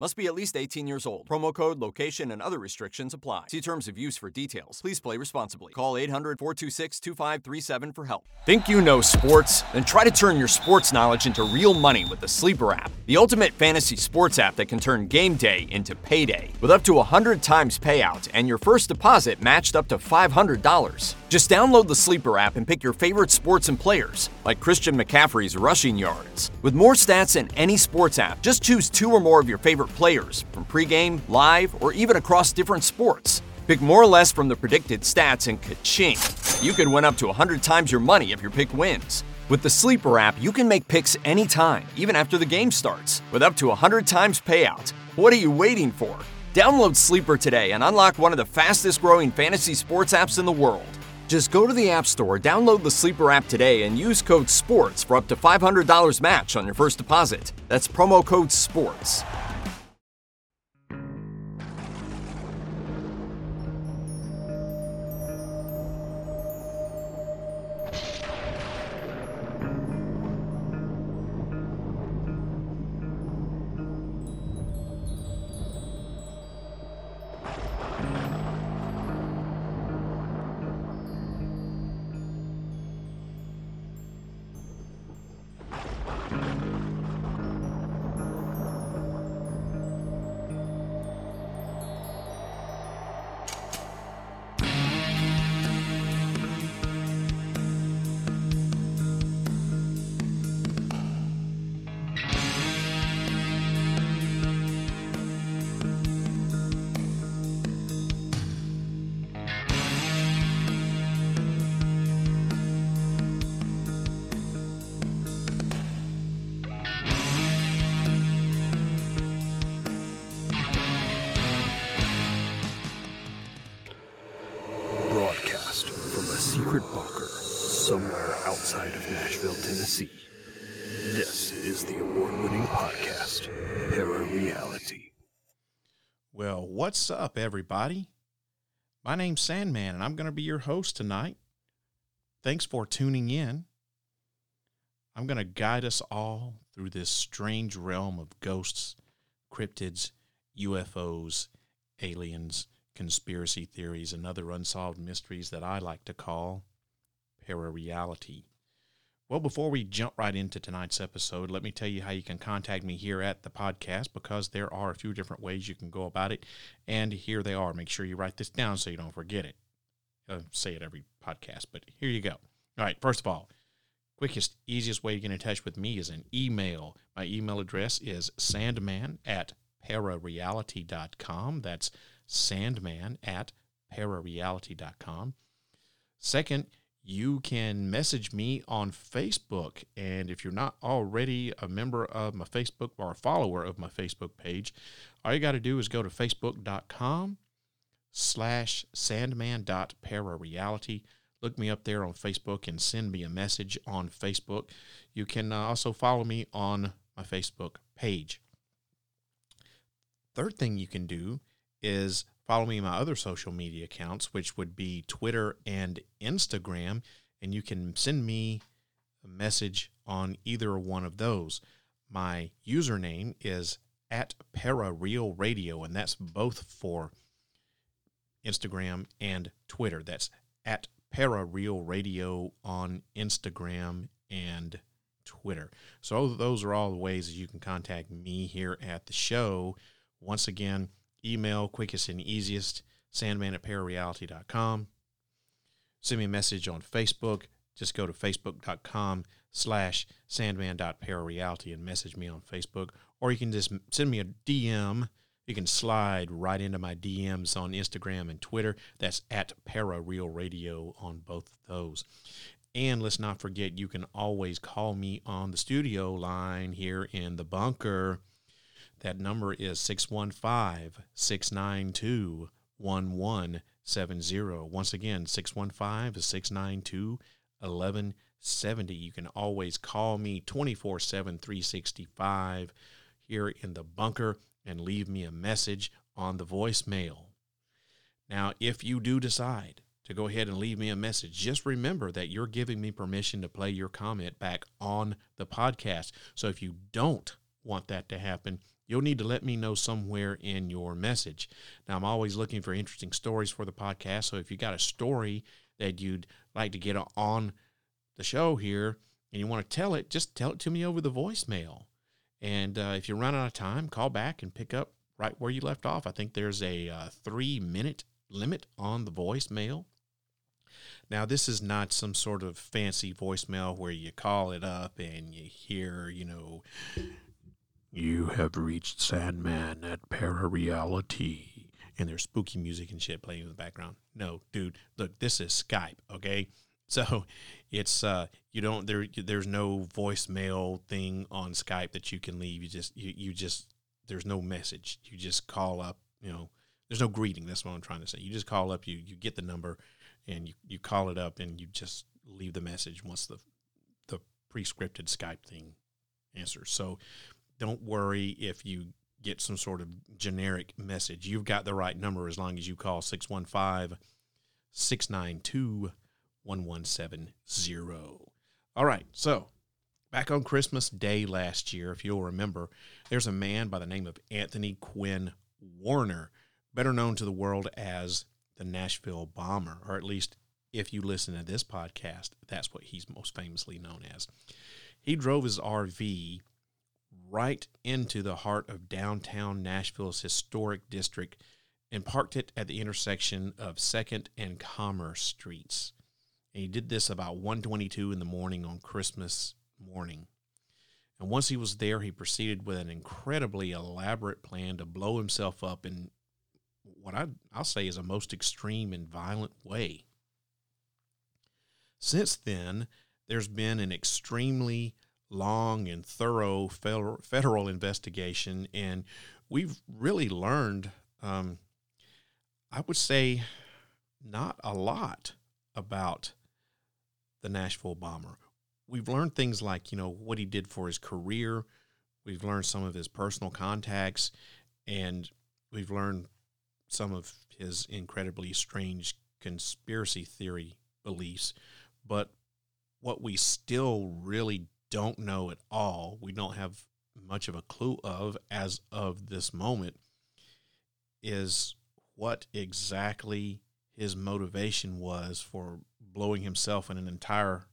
Must be at least 18 years old. Promo code, location, and other restrictions apply. See terms of use for details. Please play responsibly. Call 800 426 2537 for help. Think you know sports? Then try to turn your sports knowledge into real money with the Sleeper app, the ultimate fantasy sports app that can turn game day into payday. With up to 100 times payout and your first deposit matched up to $500. Just download the Sleeper app and pick your favorite sports and players, like Christian McCaffrey's rushing yards. With more stats than any sports app, just choose two or more of your favorite players from pregame, live, or even across different sports. Pick more or less from the predicted stats and ka-ching. You could win up to 100 times your money if your pick wins. With the Sleeper app, you can make picks anytime, even after the game starts, with up to 100 times payout. What are you waiting for? Download Sleeper today and unlock one of the fastest growing fantasy sports apps in the world. Just go to the App Store, download the Sleeper app today, and use code SPORTS for up to $500 match on your first deposit. That's promo code SPORTS. Secret bunker somewhere outside of Nashville, Tennessee. This is the award winning podcast, Para Reality. Well, what's up, everybody? My name's Sandman, and I'm going to be your host tonight. Thanks for tuning in. I'm going to guide us all through this strange realm of ghosts, cryptids, UFOs, aliens, conspiracy theories, and other unsolved mysteries that I like to call parareality. Well, before we jump right into tonight's episode, let me tell you how you can contact me here at the podcast because there are a few different ways you can go about it. And here they are. Make sure you write this down so you don't forget it. I say it every podcast, but here you go. All right, first of all, quickest, easiest way to get in touch with me is an email. My email address is sandman at parareality.com. That's sandman at parareality.com. Second, you can message me on Facebook. And if you're not already a member of my Facebook or a follower of my Facebook page, all you got to do is go to facebook.com slash sandman.parareality. Look me up there on Facebook and send me a message on Facebook. You can uh, also follow me on my Facebook page. Third thing you can do is follow me on my other social media accounts, which would be Twitter and Instagram, and you can send me a message on either one of those. My username is at Parareal Radio, and that's both for Instagram and Twitter. That's at Parareal Radio on Instagram and Twitter. So those are all the ways that you can contact me here at the show. Once again, email quickest and easiest sandman at parareality.com send me a message on facebook. Just go to facebook.com slash sandman.parareality and message me on facebook. Or you can just send me a dm you can slide right into my dms on instagram and twitter. That's at parareal radio on both of those. And let's not forget you can always call me on the studio line here in the bunker that number is 615 692 1170. Once again, 615 692 1170. You can always call me 24 7 365 here in the bunker and leave me a message on the voicemail. Now, if you do decide to go ahead and leave me a message, just remember that you're giving me permission to play your comment back on the podcast. So if you don't want that to happen, you'll need to let me know somewhere in your message. Now, I'm always looking for interesting stories for the podcast. So if you got a story that you'd like to get on the show here and you want to tell it, just tell it to me over the voicemail. And uh, if you run out of time, call back and pick up right where you left off. I think there's a uh, three minute limit on the voicemail. Now, this is not some sort of fancy voicemail where you call it up and you hear, you know, You have reached Sandman at Parareality. and there's spooky music and shit playing in the background. No, dude, look, this is Skype, okay? So it's uh you don't there there's no voicemail thing on Skype that you can leave. You just you, you just there's no message. You just call up, you know, there's no greeting. That's what I'm trying to say. You just call up, you you get the number and you, you call it up and you just leave the message once the the pre-scripted Skype thing answers. So don't worry if you get some sort of generic message. You've got the right number as long as you call 615 692 1170. All right, so back on Christmas Day last year, if you'll remember, there's a man by the name of Anthony Quinn Warner, better known to the world as the Nashville Bomber, or at least if you listen to this podcast, that's what he's most famously known as. He drove his RV right into the heart of downtown Nashville's historic district and parked it at the intersection of 2nd and Commerce Streets. And he did this about 1:22 in the morning on Christmas morning. And once he was there, he proceeded with an incredibly elaborate plan to blow himself up in what I, I'll say is a most extreme and violent way. Since then, there's been an extremely long and thorough federal, investigation, and we've really learned, um, I would say, not a lot about the Nashville bomber. We've learned things like, you know, what he did for his career. We've learned some of his personal contacts, and we've learned some of his incredibly strange conspiracy theory beliefs. But what we still really don't know at all, we don't have much of a clue of as of this moment, is what exactly his motivation was for blowing himself and an entire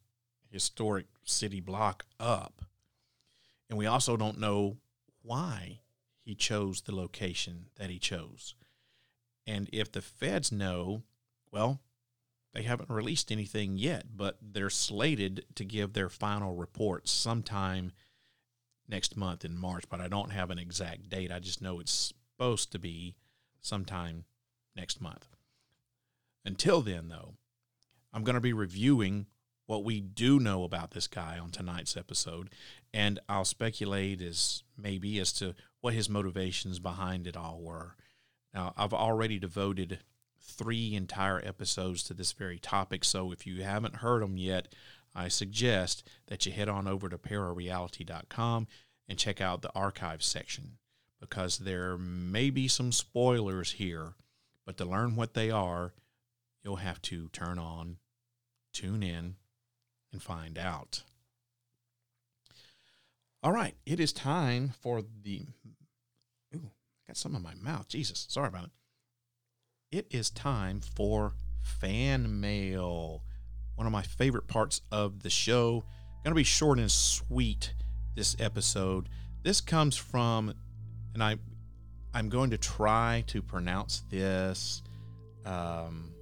historic city block up. And we also don't know why he chose the location that he chose. And if the feds know, well, they haven't released anything yet, but they're slated to give their final report sometime next month in March, but I don't have an exact date. I just know it's supposed to be sometime next month. Until then, though, I'm going to be reviewing what we do know about this guy on tonight's episode, and I'll speculate as maybe as to what his motivations behind it all were. Now, I've already devoted three entire episodes to this very topic, so if you haven't heard them yet, I suggest that you head on over to parareality.com and check out the archive section because there may be some spoilers here, but to learn what they are, you'll have to turn on, tune in, and find out. All right, it is time for the. Ooh, I got some in my mouth. Jesus, sorry about it. It is time for fan mail. One of my favorite parts of the show. Going to be short and sweet this episode. This comes from, and I, I'm going to try to pronounce this. Um,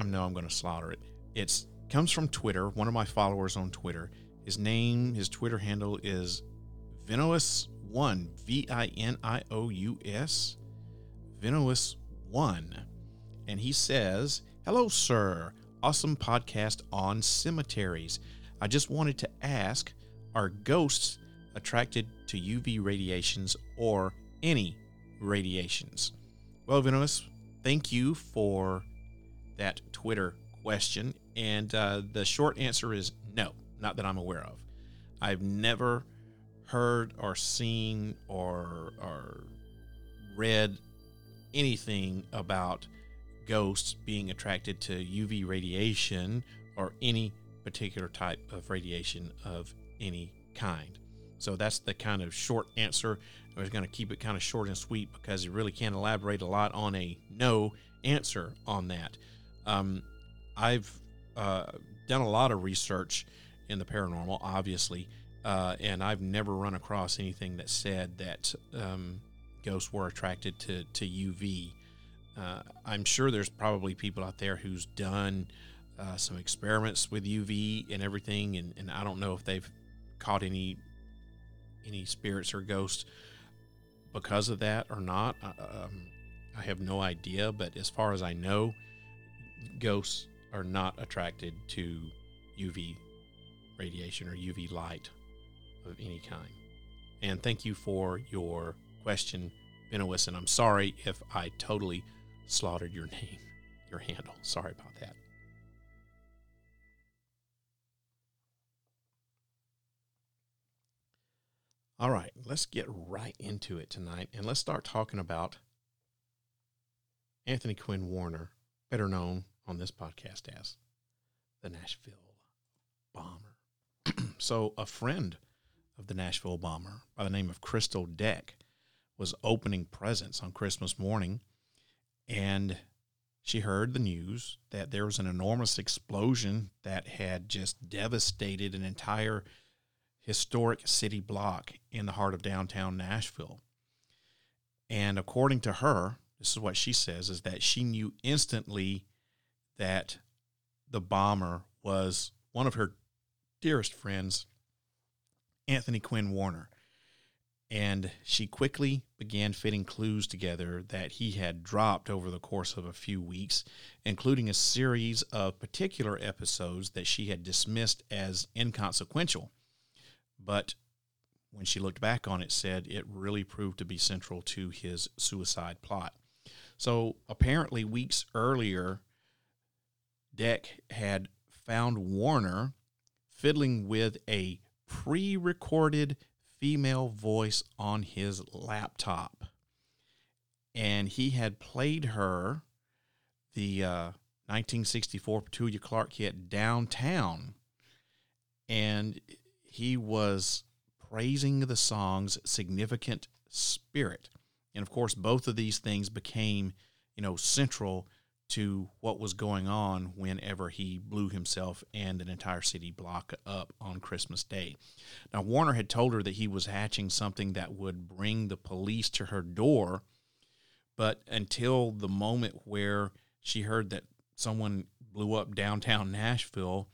I know I'm going to slaughter it. It's comes from Twitter. One of my followers on Twitter. His name, his Twitter handle is Vinous One. V I N I O U S. Vinous One, and he says, "Hello, sir. Awesome podcast on cemeteries. I just wanted to ask: Are ghosts attracted to UV radiations or any radiations?" Well, Vinous, thank you for that Twitter question. And uh, the short answer is no, not that I'm aware of. I've never heard or seen or, or read anything about ghosts being attracted to UV radiation or any particular type of radiation of any kind. So that's the kind of short answer. I was going to keep it kind of short and sweet because you really can't elaborate a lot on a no answer on that. Um, I've uh, done a lot of research in the paranormal, obviously, uh, and I've never run across anything that said that um, ghosts were attracted to, to UV. Uh, I'm sure there's probably people out there who's done uh, some experiments with UV and everything, and, and I don't know if they've caught any any spirits or ghosts because of that or not. Um, I have no idea, but as far as I know, ghosts are not attracted to UV radiation or UV light of any kind. And thank you for your question, Benowis. And I'm sorry if I totally slaughtered your name, your handle. Sorry about that. All right, let's get right into it tonight and let's start talking about Anthony Quinn Warner, better known on this podcast as the Nashville Bomber. so, a friend of the Nashville Bomber by the name of Crystal Deck was opening presents on Christmas morning and she heard the news that there was an enormous explosion that had just devastated an entire historic city block in the heart of downtown Nashville. And according to her, this is what she says is that she knew instantly that the bomber was one of her dearest friends, Anthony Quinn Warner. And she quickly began fitting clues together that he had dropped over the course of a few weeks, including a series of particular episodes that she had dismissed as inconsequential but when she looked back on it, said it really proved to be central to his suicide plot. So apparently, weeks earlier, Deck had found Warner fiddling with a pre recorded female voice on his laptop. And he had played her the uh, 1964 Petula Clark hit Downtown. And he was praising the song's significant spirit. And of course, both of these things became, you know, central to what was going on whenever he blew himself and an entire city block up on Christmas Day. Now, Warner had told her that he was hatching something that would bring the police to her door, but until the moment where she heard that someone blew up downtown Nashville,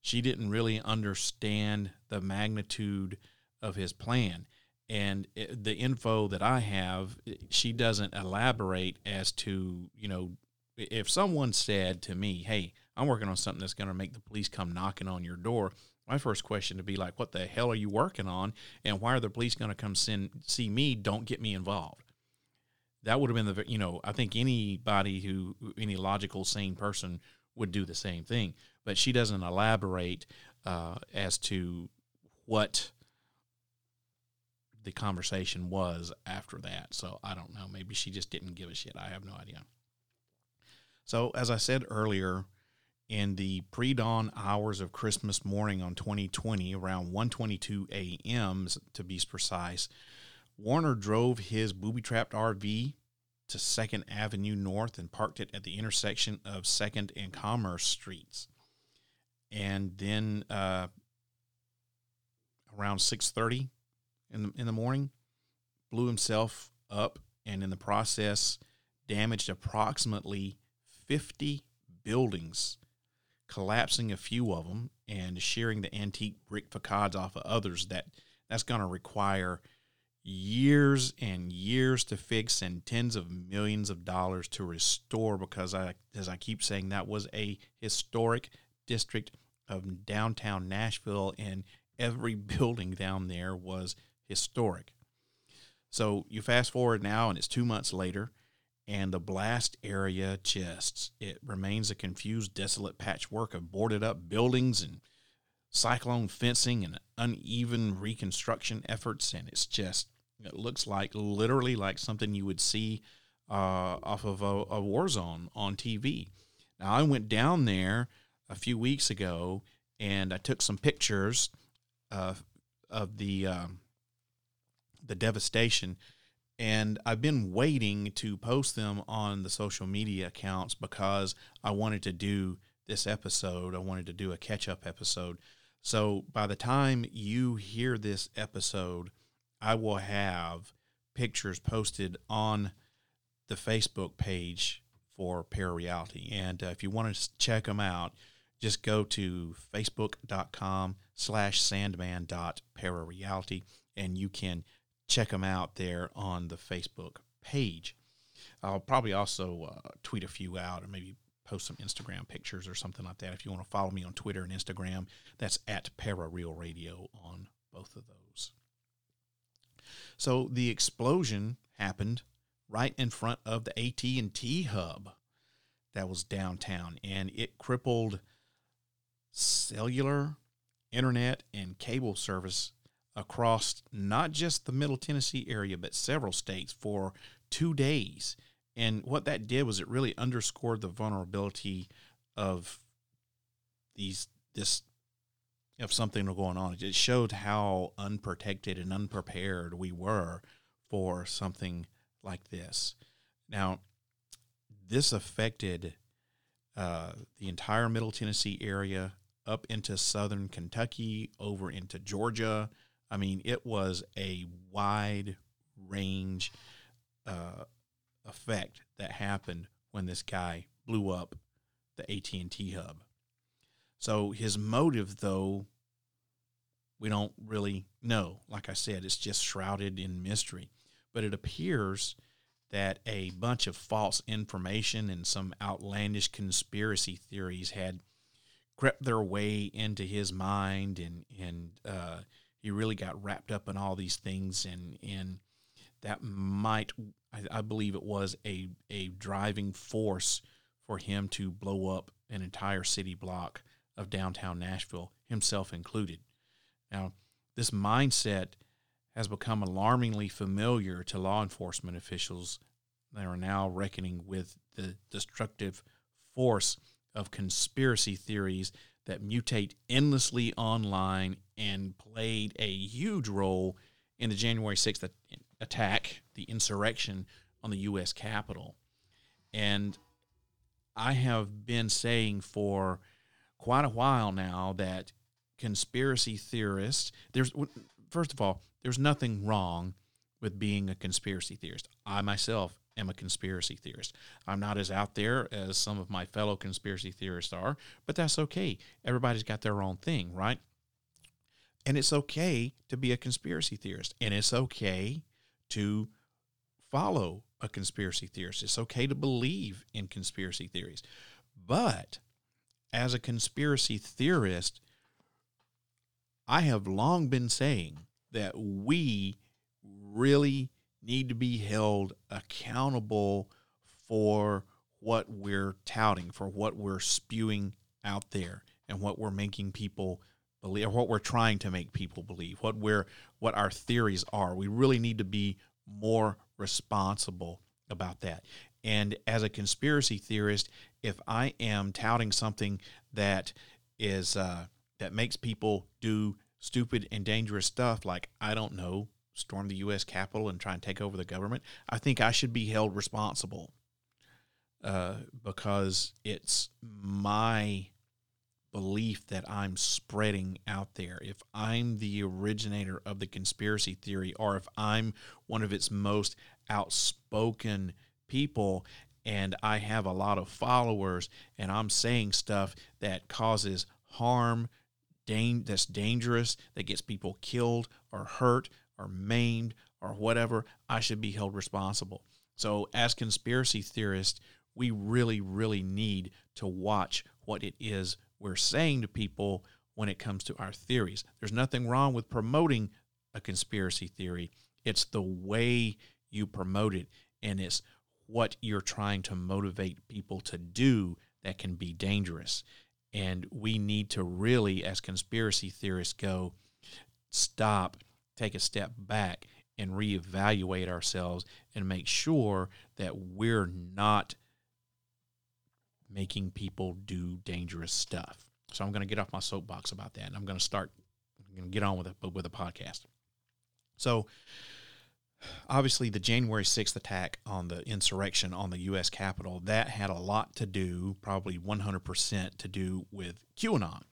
she didn't really understand the magnitude of his plan. And the info that I have, she doesn't elaborate as to, you know, if someone said to me, hey, I'm working on something that's going to make the police come knocking on your door, my first question would be like, what the hell are you working on? And why are the police going to come send, see me? Don't get me involved. That would have been the, you know, I think anybody who, any logical, sane person would do the same thing but she doesn't elaborate uh, as to what the conversation was after that. So I don't know. Maybe she just didn't give a shit. I have no idea. So as I said earlier, in the pre-dawn hours of Christmas morning on 2020, around 1:22 a.m. to be precise, Warner drove his booby-trapped RV to Second Avenue North and parked it at the intersection of Second and Commerce Streets and then uh, around 6.30 in the, in the morning blew himself up and in the process damaged approximately 50 buildings collapsing a few of them and shearing the antique brick facades off of others that that's going to require years and years to fix and tens of millions of dollars to restore because I as I keep saying that was a historic district of downtown Nashville, and every building down there was historic. So you fast forward now, and it's two months later, and the blast area chests. it remains a confused, desolate patchwork of boarded up buildings and cyclone fencing and uneven reconstruction efforts, and it's just it looks like literally like something you would see uh, off of a, a war zone on TV. Now I went down there a few weeks ago and I took some pictures uh, of the um, the devastation, and I've been waiting to post them on the social media accounts because I wanted to do this episode. I wanted to do a catch up episode. So by the time you hear this episode, I will have pictures posted on the Facebook page for Parareality. And uh, if you want to check them out, just go to facebook.com slash sandman.parareality and you can check them out there on the Facebook page. I'll probably also uh, tweet a few out or maybe post some Instagram pictures or something like that. If you want to follow me on Twitter and Instagram, that's at Parareal Radio on both of those. So the explosion happened right in front of the AT&T hub that was downtown and it crippled cellular, internet and cable service across not just the Middle Tennessee area but several states for 2 days. And what that did was it really underscored the vulnerability of these this of something going on. It showed how unprotected and unprepared we were for something like this. Now, this affected uh, the entire Middle Tennessee area up into southern Kentucky, over into Georgia. I mean, it was a wide range uh, effect that happened when this guy blew up the AT&T hub. So his motive, though, we don't really know. Like I said, it's just shrouded in mystery. But it appears that a bunch of false information and some outlandish conspiracy theories had crept their way into his mind, and and uh, he really got wrapped up in all these things, and and that might, I, I believe, it was a a driving force for him to blow up an entire city block of downtown Nashville, himself included. Now, this mindset has become alarmingly familiar to law enforcement officials that are now reckoning with the destructive force of conspiracy theories that mutate endlessly online and played a huge role in the January 6th attack, the insurrection on the U.S. Capitol. And I have been saying for quite a while now that conspiracy theorists, there's, first of all, there's nothing wrong with being a conspiracy theorist. I myself am a conspiracy theorist. I'm not as out there as some of my fellow conspiracy theorists are, but that's okay. Everybody's got their own thing, right? And it's okay to be a conspiracy theorist, and it's okay to follow a conspiracy theorist. It's okay to believe in conspiracy theories. But as a conspiracy theorist, I have long been saying that we really need to be held accountable for what we're touting, for what we're spewing out there, and what we're making people believe, or what we're trying to make people believe, what we're what our theories are. We really need to be more responsible about that. And as a conspiracy theorist, if I am touting something that is uh, that makes people do stupid and dangerous stuff, like I don't know, storm the U.S. Capitol and try and take over the government, I think I should be held responsible uh, because it's my belief that I'm spreading out there. If I'm the originator of the conspiracy theory, or if I'm one of its most outspoken people, and I have a lot of followers, and I'm saying stuff that causes harm, that's dangerous, that gets people killed or hurt or maimed or whatever, I should be held responsible. So, as conspiracy theorists, we really, really need to watch what it is we're saying to people when it comes to our theories. There's nothing wrong with promoting a conspiracy theory, it's the way you promote it, and it's what you're trying to motivate people to do that can be dangerous. And we need to really, as conspiracy theorists go, stop, take a step back, and reevaluate ourselves and make sure that we're not making people do dangerous stuff. So I'm going to get off my soapbox about that, and I'm going to start you know, get on with it with a podcast. So obviously the January 6th attack on the insurrection on the US Capitol, that had a lot to do, probably 100% to do with QAnon.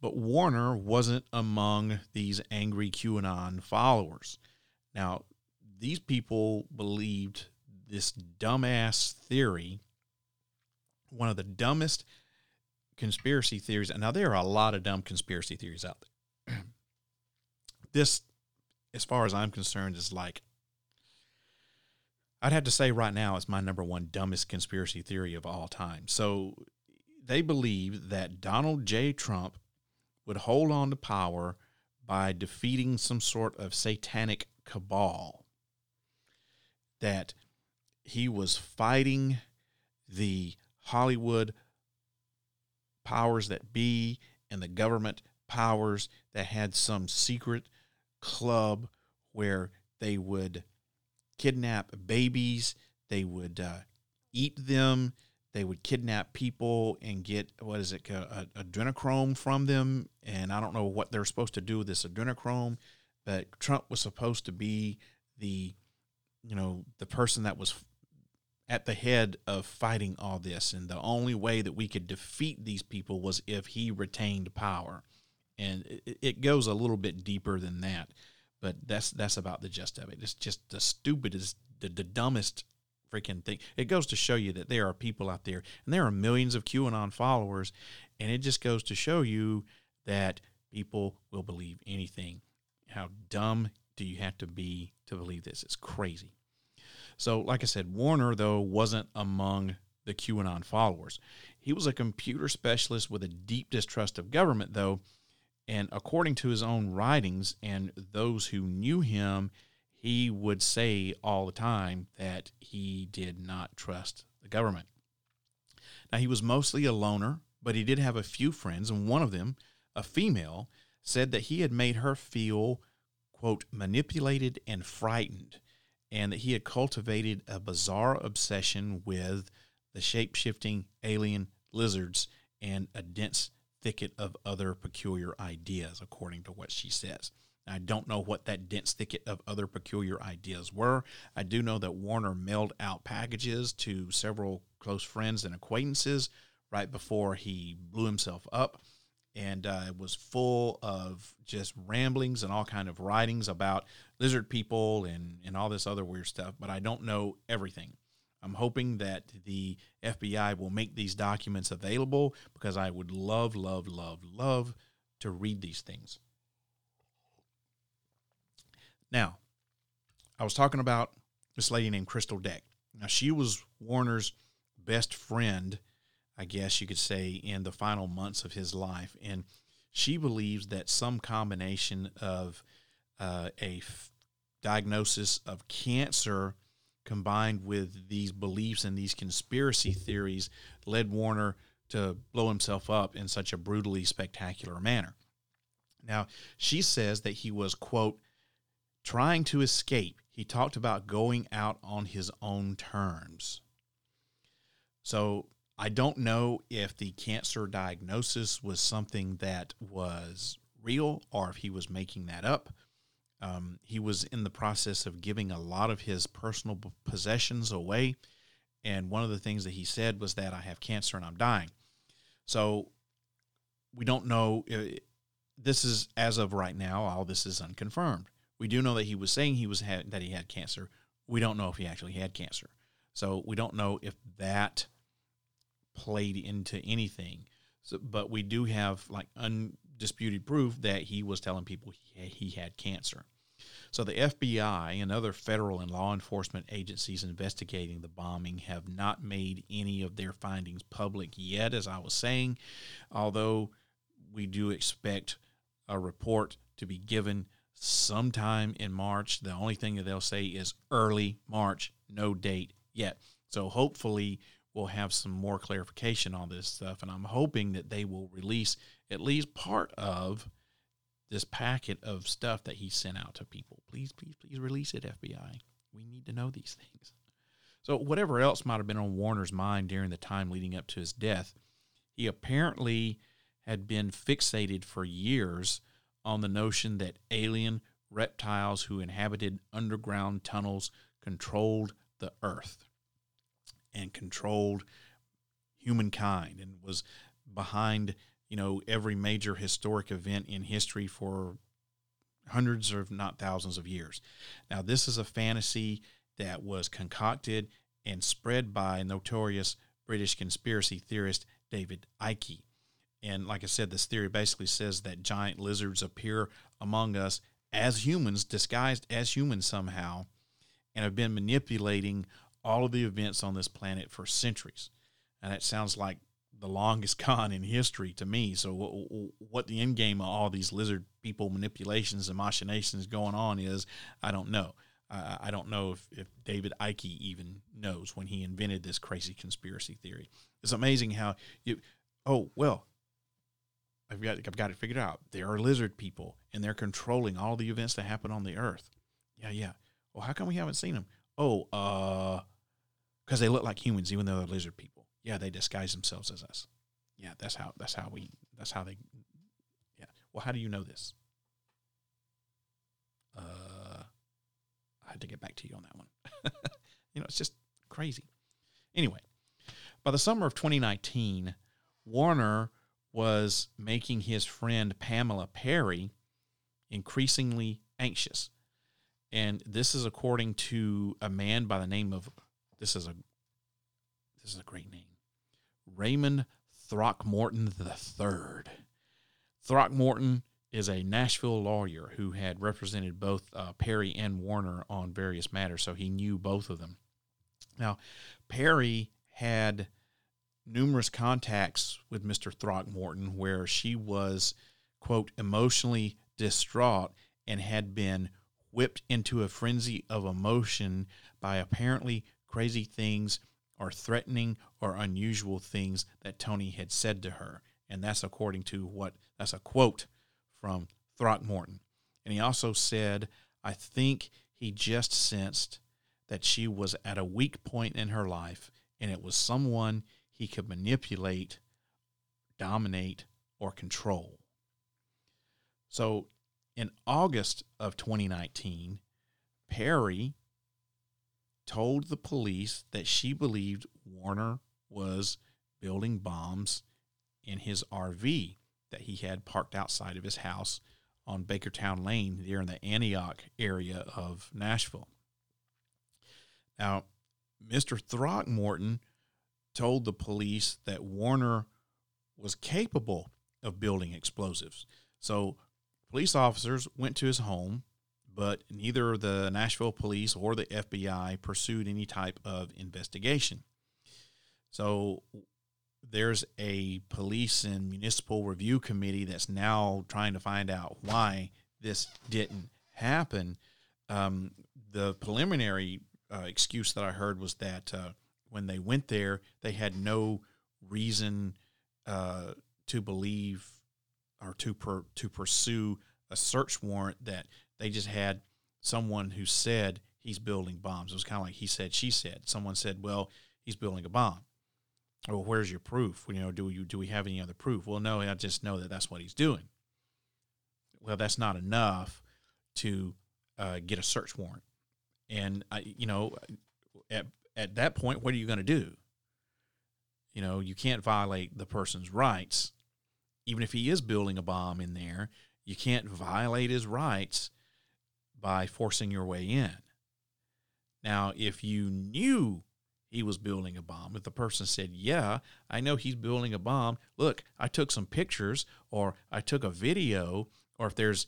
But Warner wasn't among these angry QAnon followers. Now, these people believed this dumbass theory, one of the dumbest conspiracy theories. And now there are a lot of dumb conspiracy theories out there. this, as far as I'm concerned, is like I'd have to say right now it's my number one dumbest conspiracy theory of all time. So they believe that Donald J. Trump would hold on to power by defeating some sort of satanic cabal. That he was fighting the Hollywood powers that be and the government powers that had some secret club where they would kidnap babies, they would uh, eat them, they would kidnap people and get what is it, adrenochrome from them. And I don't know what they're supposed to do with this adrenochrome, but Trump was supposed to be the, you know, the person that was at the head of fighting all this. And the only way that we could defeat these people was if he retained power. And it, it goes a little bit deeper than that. But that's that's about the gist of it. It's just the stupidest, the, the dumbest freaking thing. It goes to show you that there are people out there, and there are millions of QAnon followers, and it just goes to show you that people will believe anything. How dumb do you have to be to believe this? It's crazy. So, like I said, Warner, though, wasn't among the QAnon followers. He was a computer specialist with a deep distrust of government, though, and according to his own writings and those who knew him, he would say all the time that he did not trust the government. Now, he was mostly a loner, but he did have a few friends, and one of them, a female, said that he had made her feel, quote, manipulated and frightened, and that he had cultivated a bizarre obsession with the shape shifting alien lizards and a dense thicket of other peculiar ideas, according to what she says. I don't know what that dense thicket of other peculiar ideas were. I do know that Warner mailed out packages to several close friends and acquaintances right before he blew himself up and uh, it was full of just ramblings and all kind of writings about lizard people and, and all this other weird stuff but i don't know everything I'm hoping that the FBI will make these documents available because I would love, love, love, love to read these things. Now, I was talking about this lady named Crystal Deck. Now, she was Warner's best friend, I guess you could say, in the final months of his life. And she believes that some combination of uh, a f- diagnosis of cancer combined with these beliefs and these conspiracy theories led Warner to blow himself up in such a brutally spectacular manner. Now, she says that he was, quote, trying to escape. He talked about going out on his own terms. So I don't know if the cancer diagnosis was something that was real or if he was making that up. Um, he was in the process of giving a lot of his personal possessions away. And one of the things that he said was that I have cancer and I'm dying. So we don't know. Uh, this is as of right now. All this is unconfirmed. We do know that he was saying he was that he had cancer. We don't know if he actually had cancer. So we don't know if that played into anything. So, but we do have like undisputed proof that he was telling people he, he had cancer. So the FBI and other federal and law enforcement agencies investigating the bombing have not made any of their findings public yet, as I was saying, although we do expect a report to be given sometime in March. The only thing that they'll say is early March, no date yet. So hopefully we'll have some more clarification on this stuff. And I'm hoping that they will release at least part of this packet of stuff that he sent out to people. Please, please, please release it, FBI. We need to know these things. So, whatever else might have been on Warner's mind during the time leading up to his death, he apparently had been fixated for years on the notion that alien reptiles who inhabited underground tunnels controlled the earth and controlled humankind and was behind you know every major historic event in history for hundreds or not thousands of years. Now this is a fantasy that was concocted and spread by notorious British conspiracy theorist David Icke. And like I said, this theory basically says that giant lizards appear among us as humans, disguised as humans somehow, and have been manipulating all of the events on this planet for centuries. And that sounds like the longest con in history to me. So, what the end game of all these lizard people manipulations and machinations going on is, I don't know. Uh, I don't know if, if David Icke even knows when he invented this crazy conspiracy theory. It's amazing how you, oh, well, I've got, I've got it figured out. There are lizard people and they're controlling all the events that happen on the earth. Yeah, yeah. Well, how come we haven't seen them? Oh, uh, because they look like humans, even though they're lizard people. Yeah, they disguise themselves as us. Yeah, that's how, that's how we, that's how they, yeah. Well, how do you know this? Uh, I had to get back to you on that one. you know, it's just crazy. Anyway, by the summer of 2019, Warner was making his friend Pamela Perry increasingly anxious. And this is according to a man by the name of this is a this is a great name. Raymond Throckmorton III. Throckmorton is a Nashville lawyer who had represented both uh, Perry and Warner on various matters, so he knew both of them. Now, Perry had numerous contacts with Mr. Throckmorton where she was, quote, emotionally distraught and had been whipped into a frenzy of emotion by apparently crazy things or threatening or unusual things that Tony had said to her. And that's according to what, that's a quote from Throckmorton. And he also said, I think he just sensed that she was at a weak point in her life and it was someone he could manipulate, dominate, or control. So in August of 2019, Perry told the police that she believed Warner was building bombs in his RV that he had parked outside of his house on Bakertown Lane there in the Antioch area of Nashville. Now, Mr. Throckmorton told the police that Warner was capable of building explosives. So, police officers went to his home, but neither the Nashville police or the FBI pursued any type of investigation. So, there's a police and municipal review committee that's now trying to find out why this didn't happen. Um, the preliminary uh, excuse that I heard was that uh, when they went there, they had no reason uh, to believe or to per, to pursue a search warrant. That they just had someone who said he's building bombs. It was kind of like he said, she said. Someone said, "Well, he's building a bomb." well, where's your proof? You know, do you do we have any other proof? Well, no, I just know that that's what he's doing. Well, that's not enough to uh, get a search warrant, and I, you know, at at that point, what are you going to do? You know, you can't violate the person's rights, even if he is building a bomb in there. You can't violate his rights by forcing your way in. Now, if you knew he was building a bomb. If the person said, Yeah, I know he's building a bomb, look, I took some pictures or I took a video, or if there's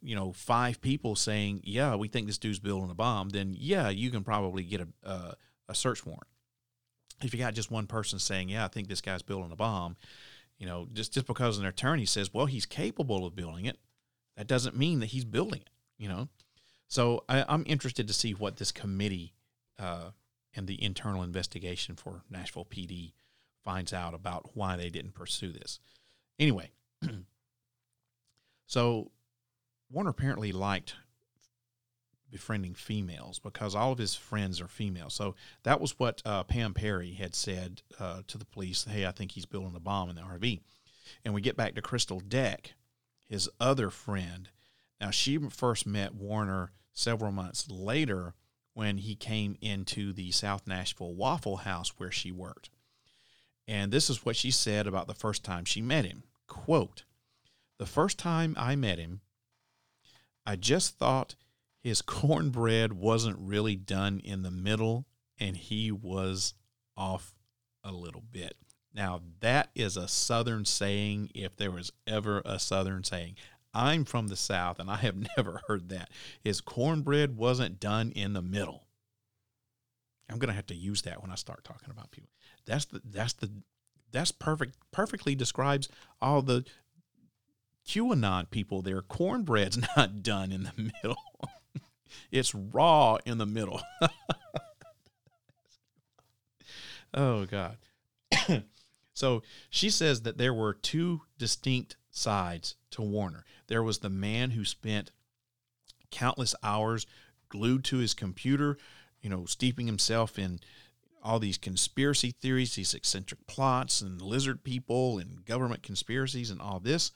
you know five people saying yeah we think this dude's building a bomb then yeah you can probably get a, a, a search warrant if you got just one person saying yeah i think this guy's building a bomb you know just just because an attorney says well he's capable of building it that doesn't mean that he's building it you know so I, am interested to see what this committee uh, and the internal investigation for Nashville PD finds out about why they didn't pursue this. Anyway, so Warner apparently liked befriending females because all of his friends are female. So that was what uh, Pam Perry had said uh, to the police. Hey, I think he's building a bomb in the RV. And we get back to Crystal Deck, his other friend. Now, she first met Warner several months later when he came into the South Nashville Waffle House where she worked. And this is what she said about the first time she met him. Quote, the first time I met him, I just thought his cornbread wasn't really done in the middle and he was off a little bit. Now, that is a Southern saying, if there was ever a Southern saying. I'm from the South and I have never heard that. His cornbread wasn't done in the middle. I'm going to have to use that when I start talking about people. That's the, that's the, that's perfect, perfectly describes all the QAnon people. Their cornbread's not done in the middle, it's raw in the middle. oh, God. so she says that there were two distinct sides to Warner. There was the man who spent countless hours glued to his computer, you know, steeping himself in all these conspiracy theories, these eccentric plots, and lizard people, and government conspiracies, and all this.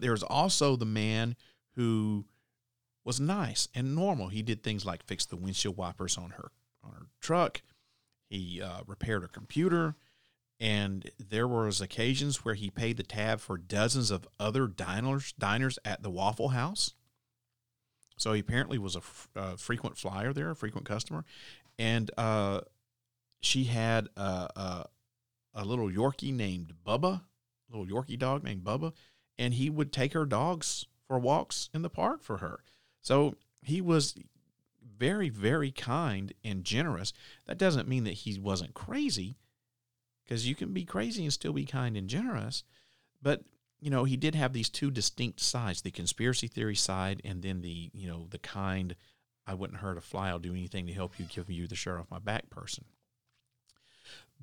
There was also the man who was nice and normal. He did things like fix the windshield wipers on her on her truck. He uh, repaired her computer, and there was occasions where he paid the tab for dozens of other diners diners at the Waffle House. So he apparently was a, frequent flyer there, a frequent customer, and uh, she had a, a, a little Yorkie named Bubba, little Yorkie dog named Bubba, and he would take her dogs for walks in the park for her. So he was very, very kind and generous. That doesn't mean that he wasn't crazy, because you can be crazy and still be kind and generous. But you know, he did have these two distinct sides: the conspiracy theory side, and then the you know the kind. I wouldn't hurt a fly. I'll do anything to help you, give you the shirt off my back person.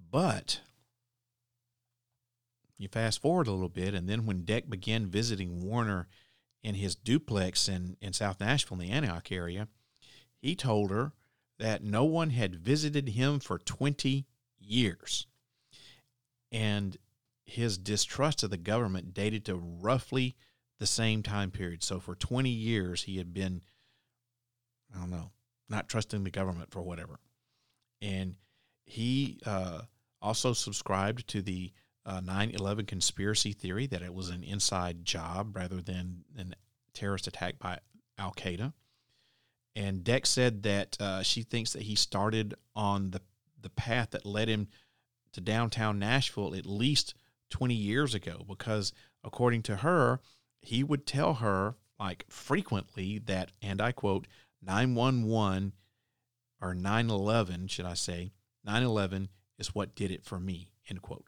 But you fast forward a little bit, and then when Deck began visiting Warner in his duplex in, in South Nashville, in the Antioch area, he told her that no one had visited him for 20 years. And his distrust of the government dated to roughly the same time period. So for 20 years, he had been, I don't know, not trusting the government for whatever. And he uh, also subscribed to the uh, 9 11 conspiracy theory that it was an inside job rather than an terrorist attack by Al Qaeda. And Deck said that uh, she thinks that he started on the, the path that led him to downtown Nashville at least 20 years ago, because according to her, he would tell her, like frequently, that, and I quote, 911 or 9 11, should I say, 9 11 is what did it for me, end quote.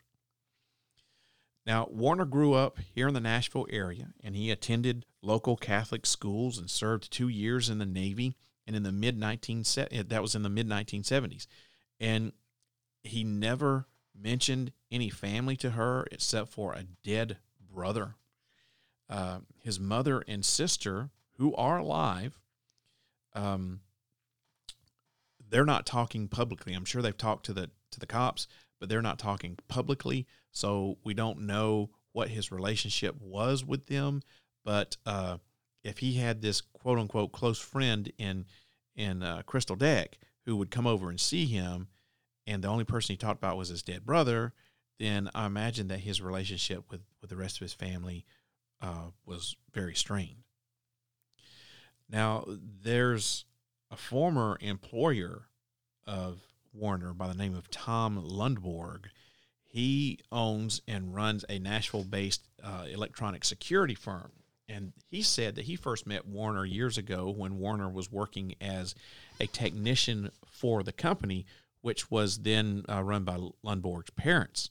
Now, Warner grew up here in the Nashville area and he attended local Catholic schools and served two years in the Navy and in the mid 19 eh, that was in the mid 1970s. And he never mentioned any family to her except for a dead brother. Uh, his mother and sister, who are alive, um, they're not talking publicly. I'm sure they've talked to the to the cops, but they're not talking publicly. So we don't know what his relationship was with them. But uh, if he had this quote unquote close friend in in uh, Crystal Deck who would come over and see him, and the only person he talked about was his dead brother, then I imagine that his relationship with with the rest of his family uh, was very strained. Now, there's a former employer of Warner by the name of Tom Lundborg. He owns and runs a Nashville based uh, electronic security firm. And he said that he first met Warner years ago when Warner was working as a technician for the company, which was then uh, run by Lundborg's parents.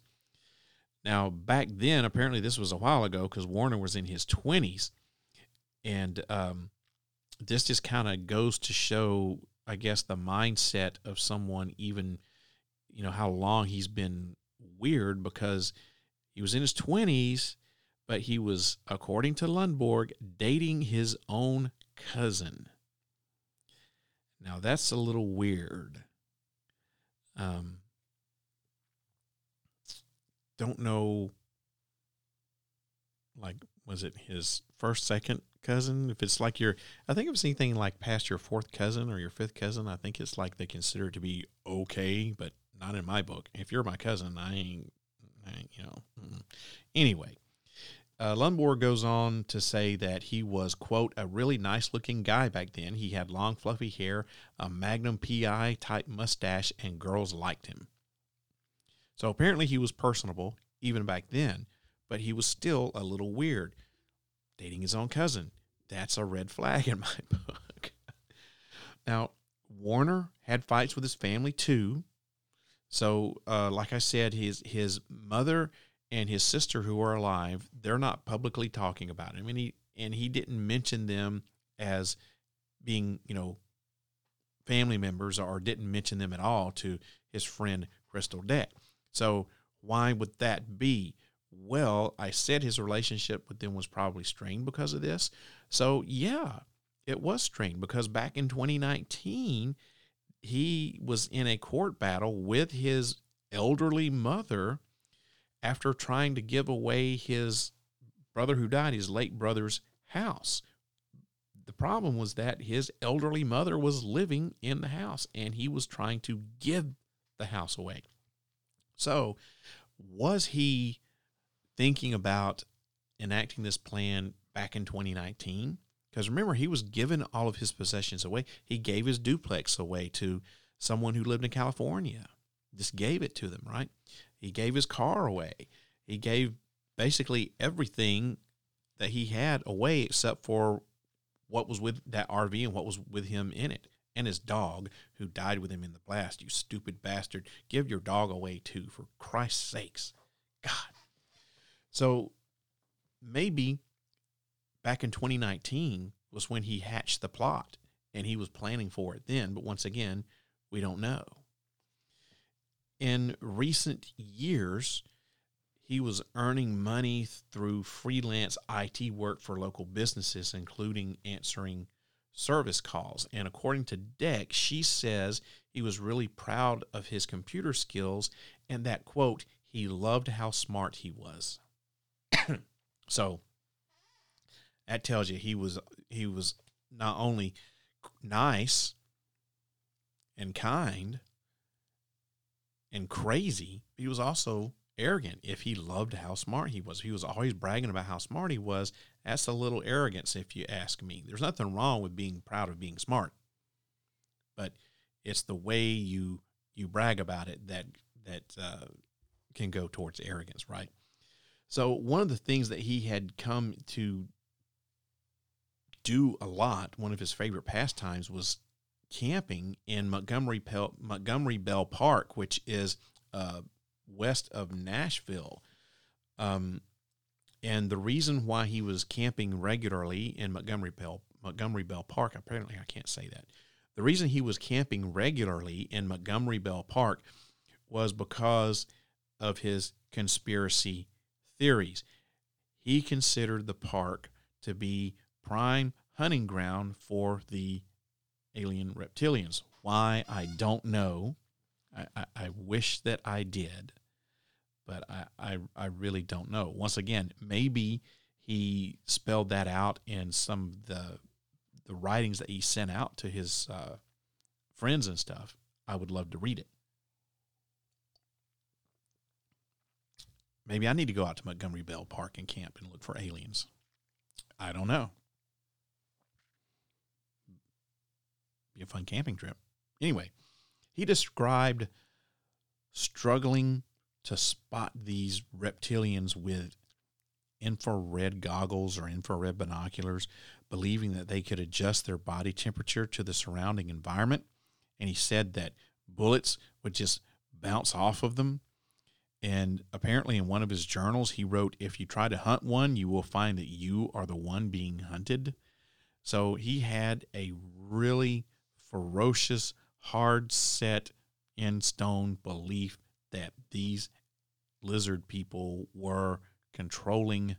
Now, back then, apparently this was a while ago because Warner was in his 20s. And um, this just kind of goes to show I guess the mindset of someone even you know how long he's been weird because he was in his 20s but he was according to Lundborg dating his own cousin. Now that's a little weird. Um don't know like was it his first, second cousin. If it's like your, I think if it's anything like past your fourth cousin or your fifth cousin, I think it's like they consider it to be okay, but not in my book. If you're my cousin, I ain't, I ain't you know. Anyway, uh, Lundborg goes on to say that he was, quote, a really nice looking guy back then. He had long, fluffy hair, a Magnum PI type mustache, and girls liked him. So apparently he was personable even back then, but he was still a little weird. Dating his own cousin. That's a red flag in my book. now, Warner had fights with his family too. So, uh, like I said, his his mother and his sister, who are alive, they're not publicly talking about him, and he and he didn't mention them as being, you know, family members, or didn't mention them at all to his friend Crystal Deck. So, why would that be? Well, I said his relationship with them was probably strained because of this. So, yeah, it was strained because back in 2019, he was in a court battle with his elderly mother after trying to give away his brother who died, his late brother's house. The problem was that his elderly mother was living in the house and he was trying to give the house away. So, was he thinking about enacting this plan back in 2019? Because remember, he was giving all of his possessions away. He gave his duplex away to someone who lived in California. Just gave it to them, right? He gave his car away. He gave basically everything that he had away except for what was with that RV and what was with him in it. And his dog, who died with him in the blast. You stupid bastard. Give your dog away too, for Christ's sakes. God. So maybe back in 2019 was when he hatched the plot and he was planning for it then. But once again, we don't know. In recent years, he was earning money through freelance IT work for local businesses, including answering service calls. And according to Deck, she says he was really proud of his computer skills and that, quote, he loved how smart he was. so that tells you he was he was not only nice and kind and crazy, he was also arrogant if he loved how smart he was. He was always bragging about how smart he was. That's a little arrogance, if you ask me. There's nothing wrong with being proud of being smart, but it's the way you you brag about it that that uh, can go towards arrogance, right? So one of the things that he had come to do a lot, one of his favorite pastimes was camping in Montgomery Pel- Montgomery Bell Park, which is uh, west of Nashville. Um, and the reason why he was camping regularly in Montgomery Bell Montgomery Bell Park, apparently I can't say that. The reason he was camping regularly in Montgomery Bell Park was because of his conspiracy theories. He considered the park to be prime hunting ground for the alien reptilians. Why, I don't know. I, I, I wish that I did, but I, I, I really don't know. Once again, maybe he spelled that out in some of the the writings that he sent out to his uh, friends and stuff. I would love to read it. Maybe I need to go out to Montgomery Bell Park and camp and look for aliens. I don't know. Be a fun camping trip. Anyway, he described struggling to spot these reptilians with infrared goggles or infrared binoculars, believing that they could adjust their body temperature to the surrounding environment. And he said that bullets would just bounce off of them. And apparently, in one of his journals, he wrote, If you try to hunt one, you will find that you are the one being hunted. So he had a really ferocious, hard set, in stone belief that these lizard people were controlling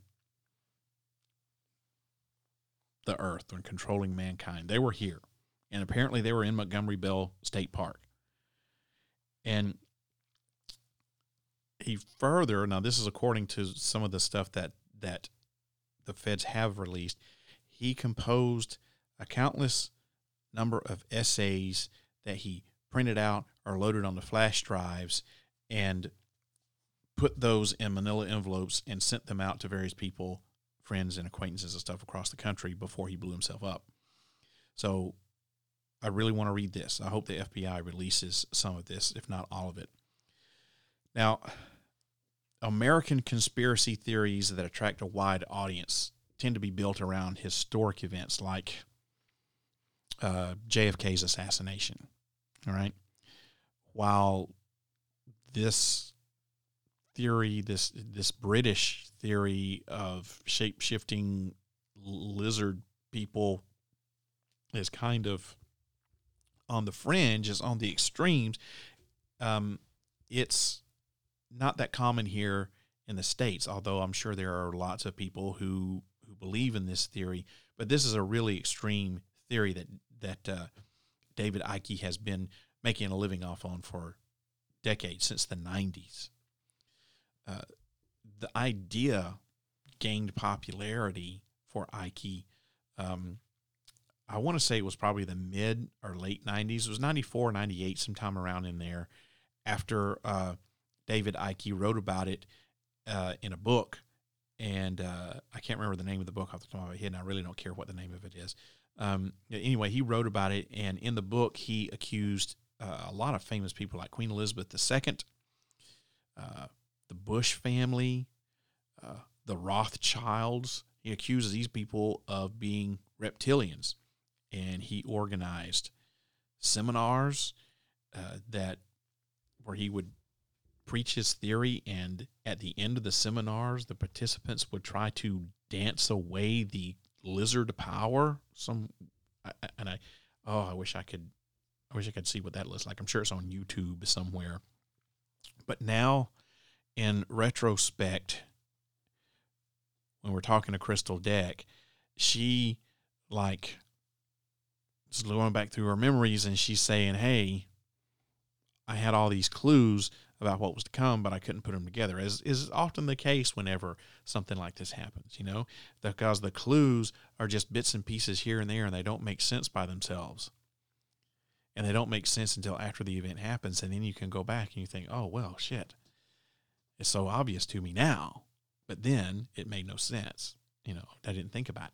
the earth and controlling mankind. They were here. And apparently they were in Montgomery Bell State Park. And he further, now this is according to some of the stuff that that the feds have released, he composed a countless number of essays that he printed out or loaded onto flash drives and put those in manila envelopes and sent them out to various people, friends, and acquaintances and stuff across the country before he blew himself up. So I really want to read this. I hope the FBI releases some of this, if not all of it. Now, American conspiracy theories that attract a wide audience tend to be built around historic events like uh, JFK's assassination. All right. While this theory, this this British theory of shape shifting lizard people, is kind of on the fringe, is on the extremes. Um, it's not that common here in the states, although I'm sure there are lots of people who who believe in this theory. But this is a really extreme theory that that uh, David Icke has been making a living off on for decades since the 90s. Uh, the idea gained popularity for Icke. Um, I want to say it was probably the mid or late 90s. It was 94, 98, sometime around in there after uh, David Icke wrote about it uh, in a book. And uh, I can't remember the name of the book off the top of my head, and I really don't care what the name of it is. Um, anyway, he wrote about it, and in the book, he accused uh, a lot of famous people like Queen Elizabeth II, uh, the Bush family, uh, the Rothschilds. He accuses these people of being reptilians, and he organized seminars uh, that where he would preach his theory, and at the end of the seminars, the participants would try to dance away the lizard power. Some, and I, oh, I wish I could, I wish I could see what that looks like. I'm sure it's on YouTube somewhere. But now, in retrospect, when we're talking to Crystal Deck, she like is going back through her memories and she's saying, "Hey, I had all these clues." About what was to come, but I couldn't put them together, as is often the case whenever something like this happens, you know, because the clues are just bits and pieces here and there and they don't make sense by themselves. And they don't make sense until after the event happens. And then you can go back and you think, oh, well, shit. It's so obvious to me now. But then it made no sense. You know, I didn't think about it.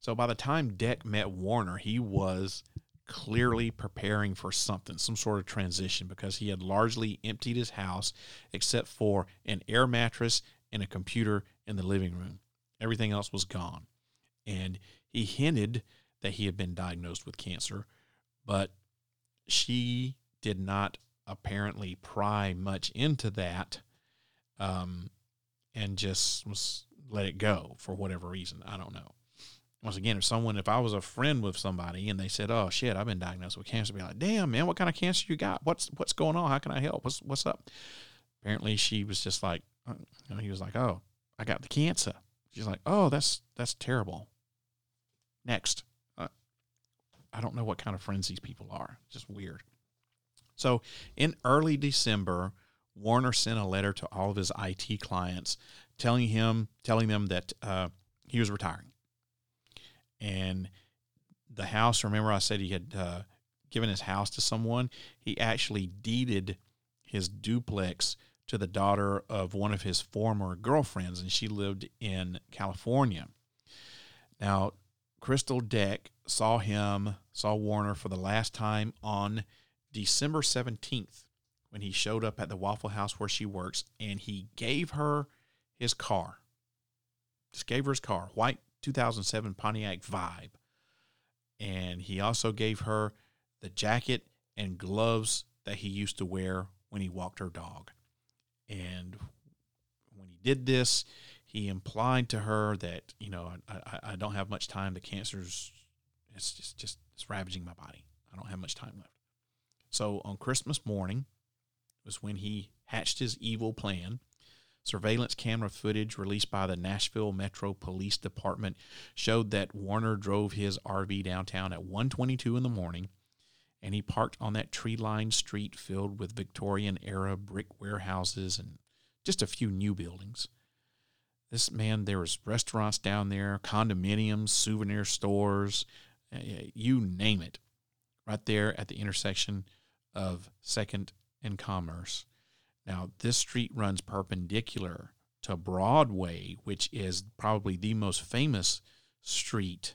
So by the time Deck met Warner, he was clearly preparing for something, some sort of transition, because he had largely emptied his house except for an air mattress and a computer in the living room. Everything else was gone. And he hinted that he had been diagnosed with cancer, but she did not apparently pry much into that um, and just was let it go for whatever reason. I don't know once again, if someone, if I was a friend with somebody and they said, "Oh shit, I've been diagnosed with cancer," I'd be like, "Damn, man, what kind of cancer you got? What's what's going on? How can I help? What's what's up?" Apparently, she was just like, uh, you know, he was like, "Oh, I got the cancer." She's like, "Oh, that's that's terrible." Next, uh, I don't know what kind of friends these people are. Just weird. So, in early December, Warner sent a letter to all of his IT clients, telling him, telling them that uh, he was retiring and the house. Remember, I said he had uh, given his house to someone. He actually deeded his duplex to the daughter of one of his former girlfriends, and she lived in California. Now, Crystal Deck saw him, saw Warner for the last time on December 17th when he showed up at the Waffle House where she works, and he gave her his car. Just gave her his car, white 2007 Pontiac Vibe. And he also gave her the jacket and gloves that he used to wear when he walked her dog. And when he did this, he implied to her that, you know, I, I, I don't have much time. The cancer's it's just, just it's ravaging my body. I don't have much time left. So on Christmas morning was when he hatched his evil plan Surveillance camera footage released by the Nashville Metro Police Department showed that Warner drove his RV downtown at 1:22 in the morning and he parked on that tree-lined street filled with Victorian era brick warehouses and just a few new buildings. this man, there was restaurants down there, condominiums, souvenir stores, uh, you name it, right there at the intersection of Second and Commerce. Now, this street runs perpendicular to Broadway, which is probably the most famous street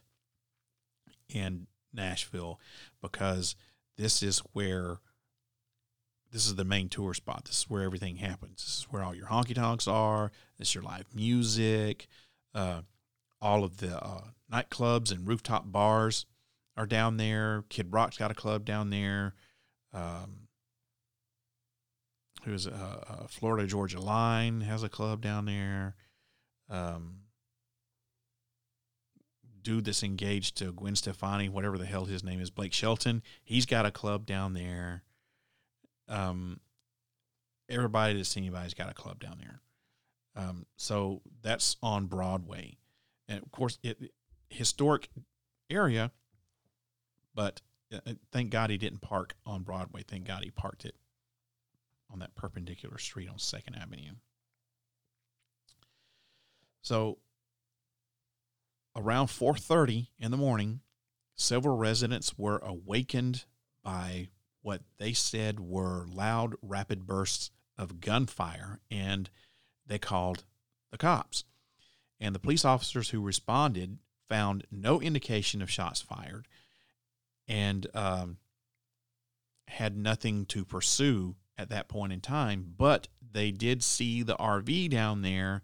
in Nashville because this is where this is the main tour spot. This is where everything happens. This is where all your honky tonks are. This is your live music. Uh, all of the uh, nightclubs and rooftop bars are down there. Kid Rock's got a club down there. Um, who's a, uh, Florida Georgia Line has a club down there. Um, dude that's engaged to Gwen Stefani, whatever the hell his name is, Blake Shelton, he's got a club down there. Um, everybody that's seen anybody's got a club down there. Um, so that's on Broadway, and of course, it historic area. But uh, thank God he didn't park on Broadway. Thank God he parked it on that perpendicular street on Second Avenue. So around 4:30 in the morning, several residents were awakened by what they said were loud rapid bursts of gunfire and they called the cops. And the police officers who responded found no indication of shots fired and um, had nothing to pursue at that point in time. But they did see the RV down there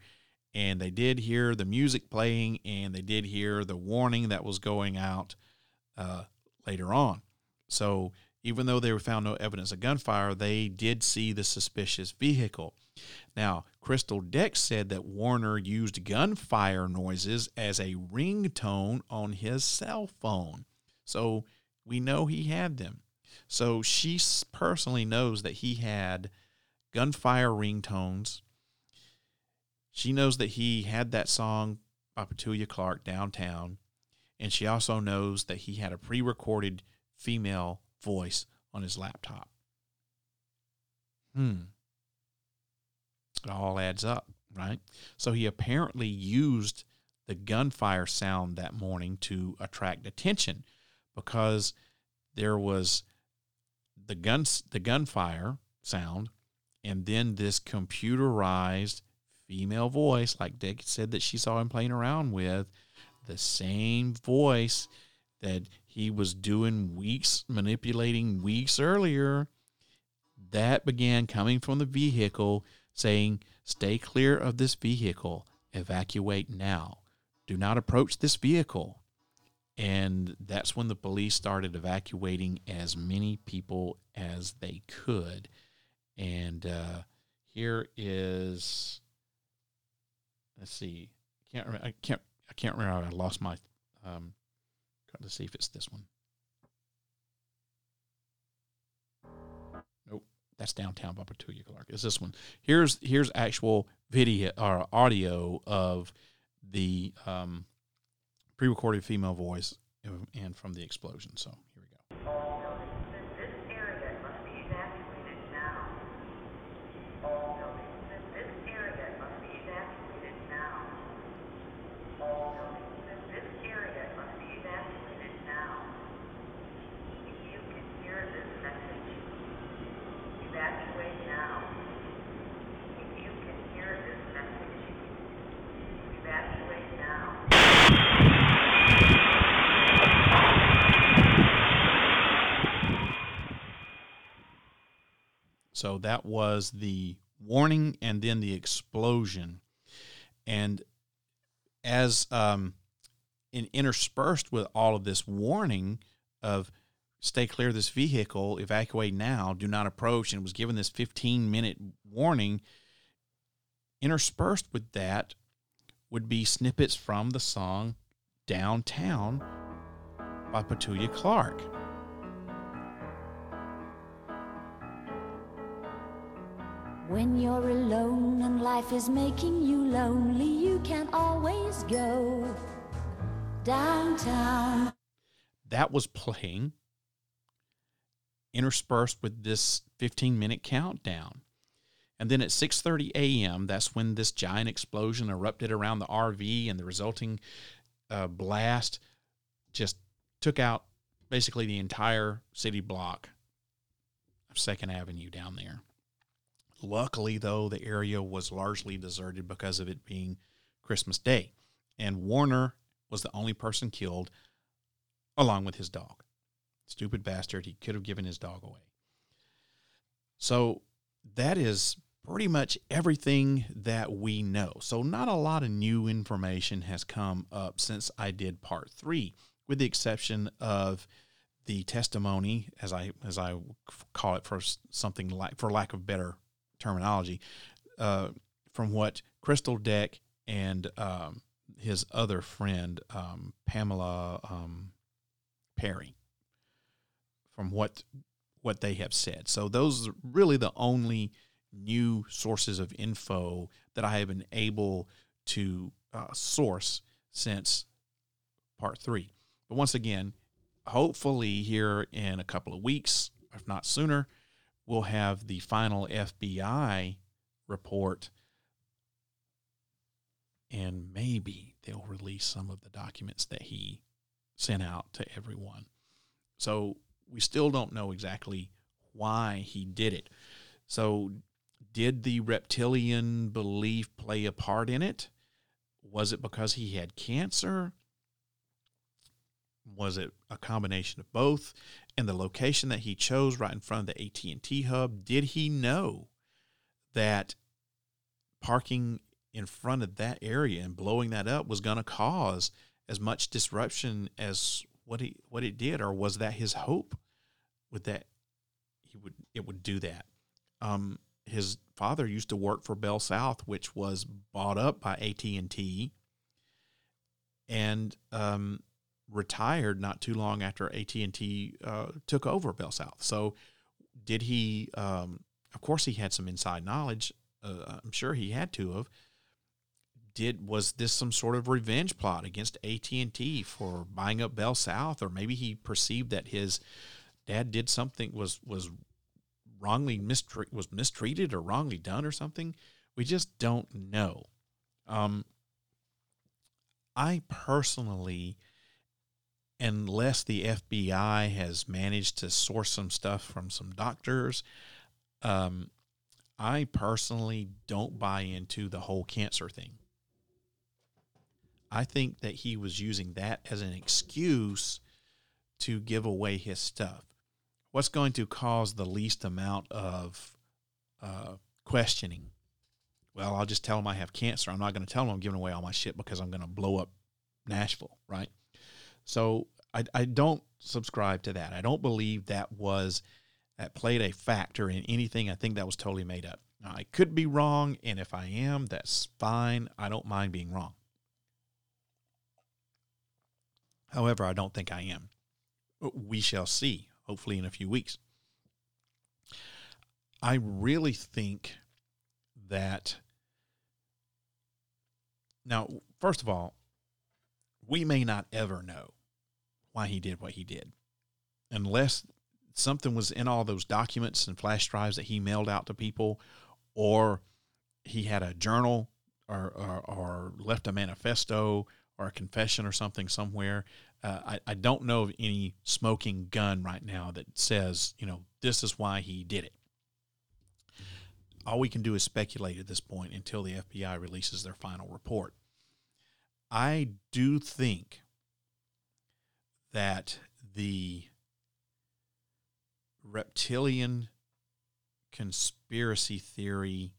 and they did hear the music playing and they did hear the warning that was going out uh, later on. So even though they found no evidence of gunfire, they did see the suspicious vehicle. Now, Crystal Deck said that Warner used gunfire noises as a ringtone on his cell phone. So we know he had them. So she personally knows that he had gunfire ringtones she knows that he had that song by Petula Clark downtown, and she also knows that he had a pre recorded female voice on his laptop. Hmm. It all adds up, right? So he apparently used the gunfire sound that morning to attract attention because there was the guns the gunfire sound and then this computerized female voice, like Dick said that she saw him playing around with, the same voice that he was doing weeks, manipulating weeks earlier, that began coming from the vehicle saying, Stay clear of this vehicle, evacuate now. Do not approach this vehicle. And that's when the police started evacuating as many people as they could. And uh, here is let's see. I Can't I can't I can't remember. I lost my. Um, trying to see if it's this one. Nope, that's downtown by Petula Clark. Is this one? Here's here's actual video or audio of the um, pre-recorded female voice and from the explosion. So that was the warning and then the explosion. And as um, in, interspersed with all of this warning of stay clear of this vehicle, evacuate now, do not approach, and was given this 15 minute warning, interspersed with that would be snippets from the song Downtown by Petula Clark. When you're alone and life is making you lonely, you can always go downtown. That was playing interspersed with this 15 minute countdown. And then at 6:30 a.m., that's when this giant explosion erupted around the RV, and the resulting uh, blast just took out basically the entire city block of Second Avenue down there. Luckily, though, the area was largely deserted because of it being Christmas Day, and Warner was the only person killed, along with his dog. Stupid bastard! He could have given his dog away. So that is pretty much everything that we know. So, not a lot of new information has come up since I did part three, with the exception of the testimony, as I as I call it for something like for lack of better terminology, uh, from what Crystal Deck and um, his other friend um, Pamela um, Perry, from what what they have said. So those are really the only new sources of info that I have been able to uh, source since part three. But once again, hopefully, here in a couple of weeks, if not sooner, we'll have the final FBI report. And maybe they'll release some of the documents that he sent out to everyone. So we still don't know exactly why he did it. So did the reptilian belief play a part in it? Was it because he had cancer? Was it a combination of both? And the location that he chose right in front of the AT&T hub, did he know that parking in front of that area and blowing that up was going to cause as much disruption as what he what it did? Or was that his hope with that he would it would do that? Um his father used to work for Bell South, which was bought up by AT and T, and um, retired not too long after AT and T uh, took over Bell South. So, did he? Um, of course, he had some inside knowledge. Uh, I'm sure he had to have. Did was this some sort of revenge plot against AT and T for buying up Bell South, or maybe he perceived that his dad did something was was wrongly mistre- was mistreated or wrongly done or something. We just don't know. Um, I personally, unless the FBI has managed to source some stuff from some doctors, um, I personally don't buy into the whole cancer thing. I think that he was using that as an excuse to give away his stuff what's going to cause the least amount of uh, questioning? Well, I'll just tell them I have cancer. I'm not going to tell them I'm giving away all my shit because I'm going to blow up Nashville, right? So I, I don't subscribe to that. I don't believe that was that played a factor in anything. I think that was totally made up. Now, I could be wrong, and if I am, that's fine. I don't mind being wrong. However, I don't think I am. Uh, we shall see hopefully in a few weeks. I really think that now, first of all, we may not ever know why he did what he did unless something was in all those documents and flash drives that he mailed out to people or he had a journal or, or, or left a manifesto or a confession or something somewhere uh, I, I don't know of any smoking gun right now that says, you know, this is why he did it. All we can do is speculate at this point until the FBI releases their final report. I do think that the reptilian conspiracy theory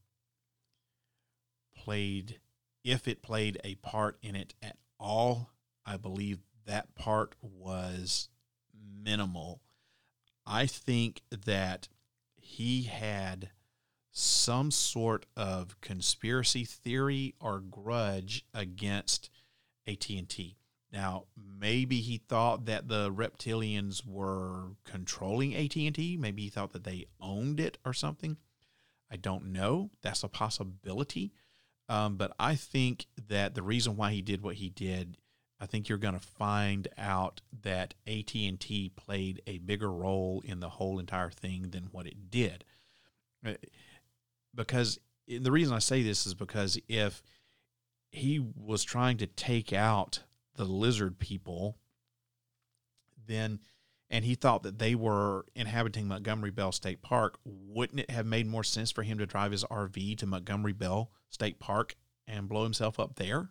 played, if it played a part in it at all, I believe that part was minimal. I think that he had some sort of conspiracy theory or grudge against AT&T. Now, maybe he thought that the reptilians were controlling AT&T, maybe he thought that they owned it or something. I don't know. That's a possibility. Um, but I think that the reason why he did what he did I think you're going to find out that AT&T played a bigger role in the whole entire thing than what it did. Because the reason I say this is because if he was trying to take out the lizard people, then and he thought that they were inhabiting Montgomery Bell State Park, wouldn't it have made more sense for him to drive his RV to Montgomery Bell State Park and blow himself up there?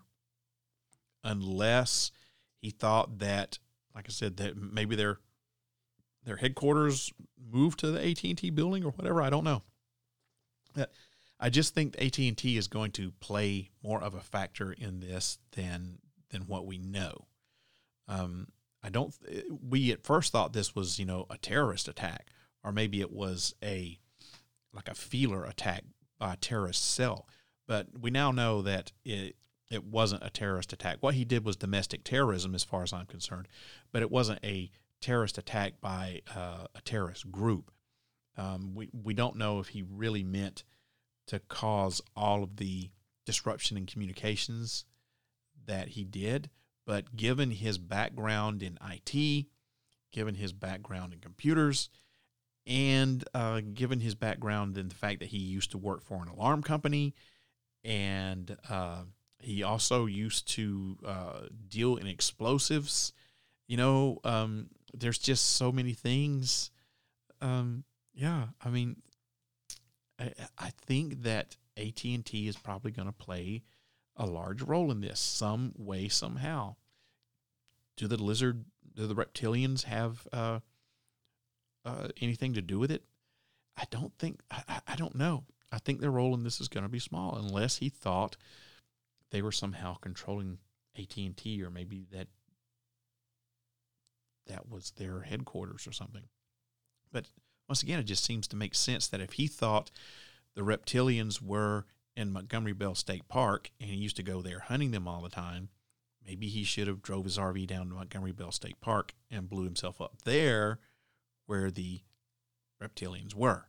Unless he thought that, like I said, that maybe their their headquarters moved to the AT and T building or whatever. I don't know. I just think AT and T is going to play more of a factor in this than than what we know. Um, I don't. We at first thought this was you know a terrorist attack, or maybe it was a like a feeler attack by a terrorist cell. But we now know that it it wasn't a terrorist attack. What he did was domestic terrorism, as far as I'm concerned, but it wasn't a terrorist attack by uh, a terrorist group. Um, we we don't know if he really meant to cause all of the disruption in communications that he did. But given his background in IT, given his background in computers, and uh, given his background in the fact that he used to work for an alarm company, and uh, he also used to uh, deal in explosives, you know, um, there's just so many things. Um, yeah, I mean, I, I think that AT and T is probably going to play a large role in this, some way, somehow. Do the lizard, do the reptilians have uh, uh, anything to do with it? I don't think. I, I don't know. I think their role in this is going to be small, unless he thought they were somehow controlling AT and T, or maybe that that was their headquarters or something. But once again, it just seems to make sense that if he thought the reptilians were in Montgomery Bell State Park and he used to go there hunting them all the time, maybe he should have drove his RV down to Montgomery Bell State Park and blew himself up there where the reptilians were.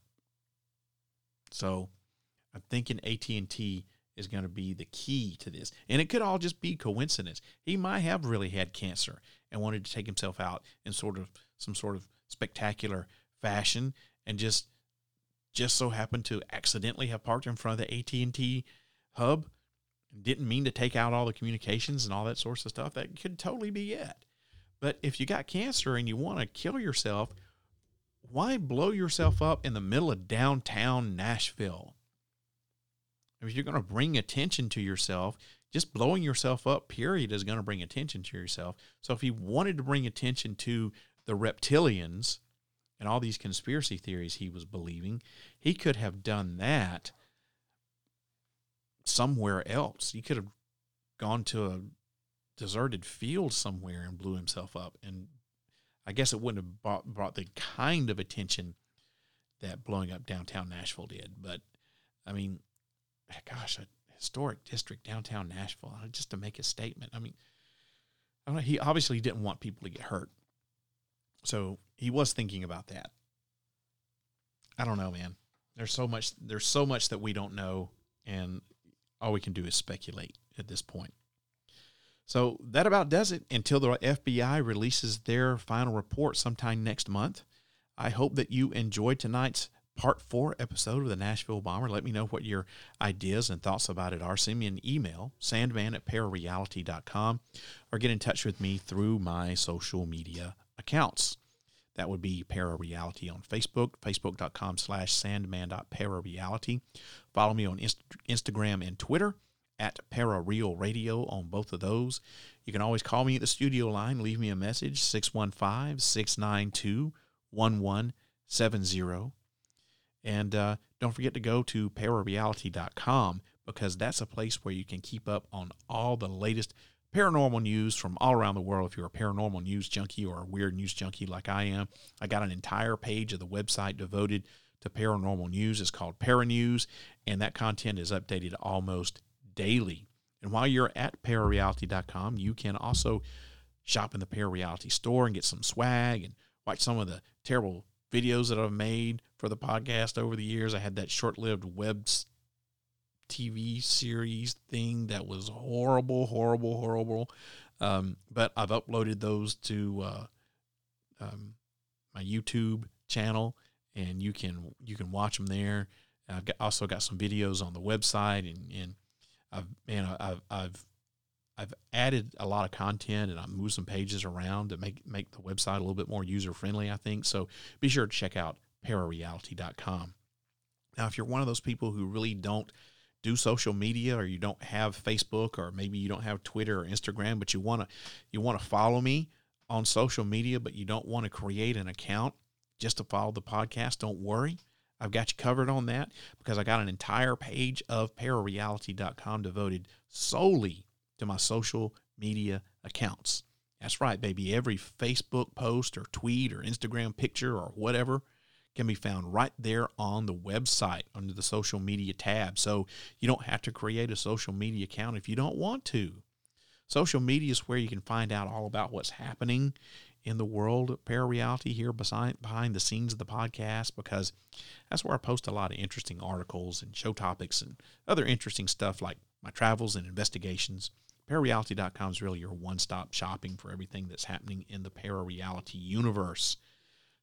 So I'm thinking AT&T is going to be the key to this. And it could all just be coincidence. He might have really had cancer and wanted to take himself out in sort of some sort of spectacular fashion and just just so happened to accidentally have parked in front of the AT&T hub. Didn't mean to take out all the communications and all that sorts of stuff. That could totally be it. But if you got cancer and you want to kill yourself why blow yourself up in the middle of downtown Nashville? If you're going to bring attention to yourself just blowing yourself up period is going to bring attention to yourself. So if he wanted to bring attention to the reptilians and all these conspiracy theories he was believing, he could have done that somewhere else. He could have gone to a deserted field somewhere and blew himself up. And I guess it wouldn't have brought, brought the kind of attention that blowing up downtown Nashville did. But I mean, gosh, a historic district downtown Nashville, uh, just to make a statement. I mean, I know, he obviously didn't want people to get hurt. So he was thinking about that. I don't know, man. There's so much there's so much that we don't know and all we can do is speculate at this point. So that about does it until the FBI releases their final report sometime next month. I hope that you enjoyed tonight's part four episode of the Nashville Bomber. Let me know what your ideas and thoughts about it are. Send me an email, sandman at parareality.com, or get in touch with me through my social media accounts. That would be Parareality on Facebook, facebook.com slash sandman.parareality. Follow me on Inst- Instagram and Twitter at Parareal Radio on both of those. You can always call me at the studio line, leave me a message, 615 692 1170. And uh, don't forget to go to parareality.com because that's a place where you can keep up on all the latest paranormal news from all around the world. If you're a paranormal news junkie or a weird news junkie like I am, I got an entire page of the website devoted to paranormal news. It's called Paranews, and that content is updated almost daily. And while you're at parareality.com, you can also shop in the Parareality store and get some swag and watch some of the terrible videos that I've made for the podcast over the years. I had that short lived web TV series thing that was horrible, horrible, horrible. Um, but I've uploaded those to uh, um, my YouTube channel, and you can you can watch them there. I've got, also got some videos on the website, and, and I've man, I've I've I've added a lot of content, and I've moved some pages around to make make the website a little bit more user friendly. I think so. Be sure to check out parareality.com. Now, if you're one of those people who really don't do social media, or you don't have Facebook, or maybe you don't have Twitter or Instagram, but you want to you want to follow me on social media, but you don't want to create an account just to follow the podcast, don't worry. I've got you covered on that because I got an entire page of parareality.com devoted solely to my social media accounts. That's right, baby. Every Facebook post or tweet or Instagram picture or whatever can be found right there on the website under the social media tab. So you don't have to create a social media account if you don't want to. Social media is where you can find out all about what's happening in the world of parareality here behind, behind the scenes of the podcast because that's where I post a lot of interesting articles and show topics and other interesting stuff like my travels and investigations. Parareality.com is really your one stop shopping for everything that's happening in the parareality universe.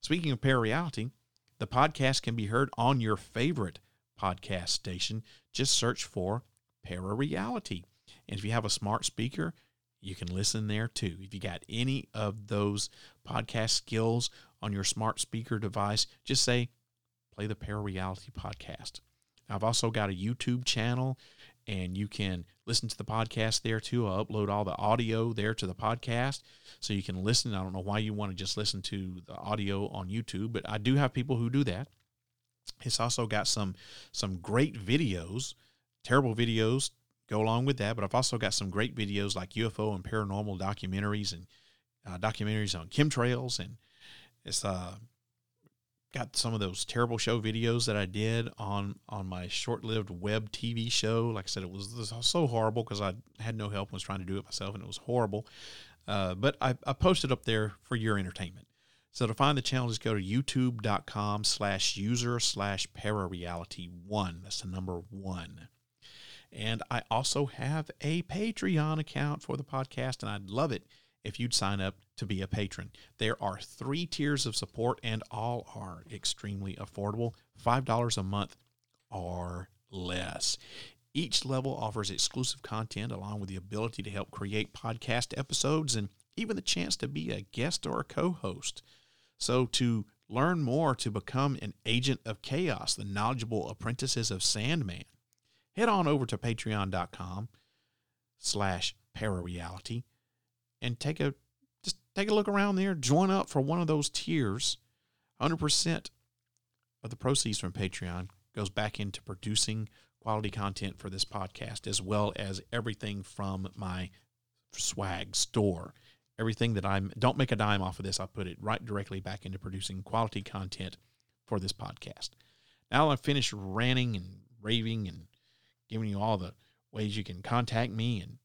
Speaking of parareality, the podcast can be heard on your favorite podcast station. Just search for Parareality. And if you have a smart speaker, you can listen there too. If you got any of those podcast skills on your smart speaker device, just say, play the Parareality podcast. I've also got a YouTube channel and you can listen to the podcast there too. I upload all the audio there to the podcast so you can listen. I don't know why you want to just listen to the audio on YouTube, but I do have people who do that. It's also got some some great videos, terrible videos go along with that. But I've also got some great videos like UFO and paranormal documentaries and uh, documentaries on chemtrails, and it's uh, got some of those terrible show videos that I did on on my short-lived web TV show. Like I said, it was, it was so horrible because I had no help and was trying to do it myself, and it was horrible. Uh, but I, I posted up there for your entertainment. So to find the channel, just go to youtube.com slash user slash parareality one. That's the number one. And I also have a Patreon account for the podcast, and I'd love it if you'd sign up to be a patron. There are three tiers of support, and all are extremely affordable $5 a month or less. Each level offers exclusive content along with the ability to help create podcast episodes and even the chance to be a guest or a co host. So, to learn more to become an agent of chaos, the knowledgeable apprentices of Sandman, head on over to patreon.com slash parareality and take a take a look around there join up for one of those tiers. 100% of the proceeds from patreon goes back into producing quality content for this podcast as well as everything from my swag store. Everything that i'm don't make a dime off of this. I put it right directly back into producing quality content for this podcast. Now i've finished ranting and raving and giving you all the ways you can contact me and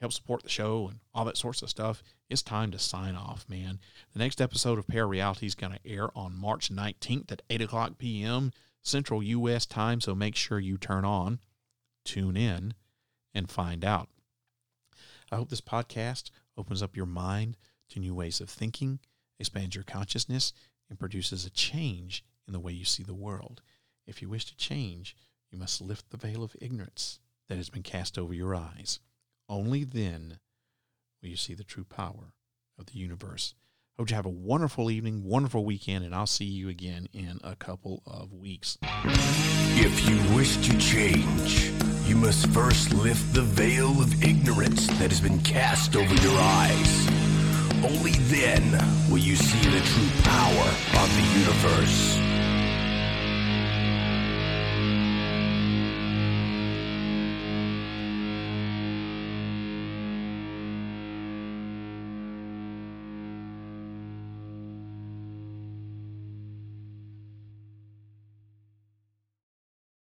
help support the show and all that sorts of stuff, it's time to sign off, man. The next episode of Parareality is going to air on March 19th at 8 o'clock p.m. Central U.S. time, so make sure you turn on, tune in, and find out. I hope this podcast opens up your mind to new ways of thinking, expands your consciousness, and produces a change in the way you see the world. If you wish to change, you must lift the veil of ignorance that has been cast over your eyes. Only then will you see the true power of the universe. Hope you have a wonderful evening, wonderful weekend, and I'll see you again in a couple of weeks. If you wish to change, you must first lift the veil of ignorance that has been cast over your eyes. Only then will you see the true power of the universe.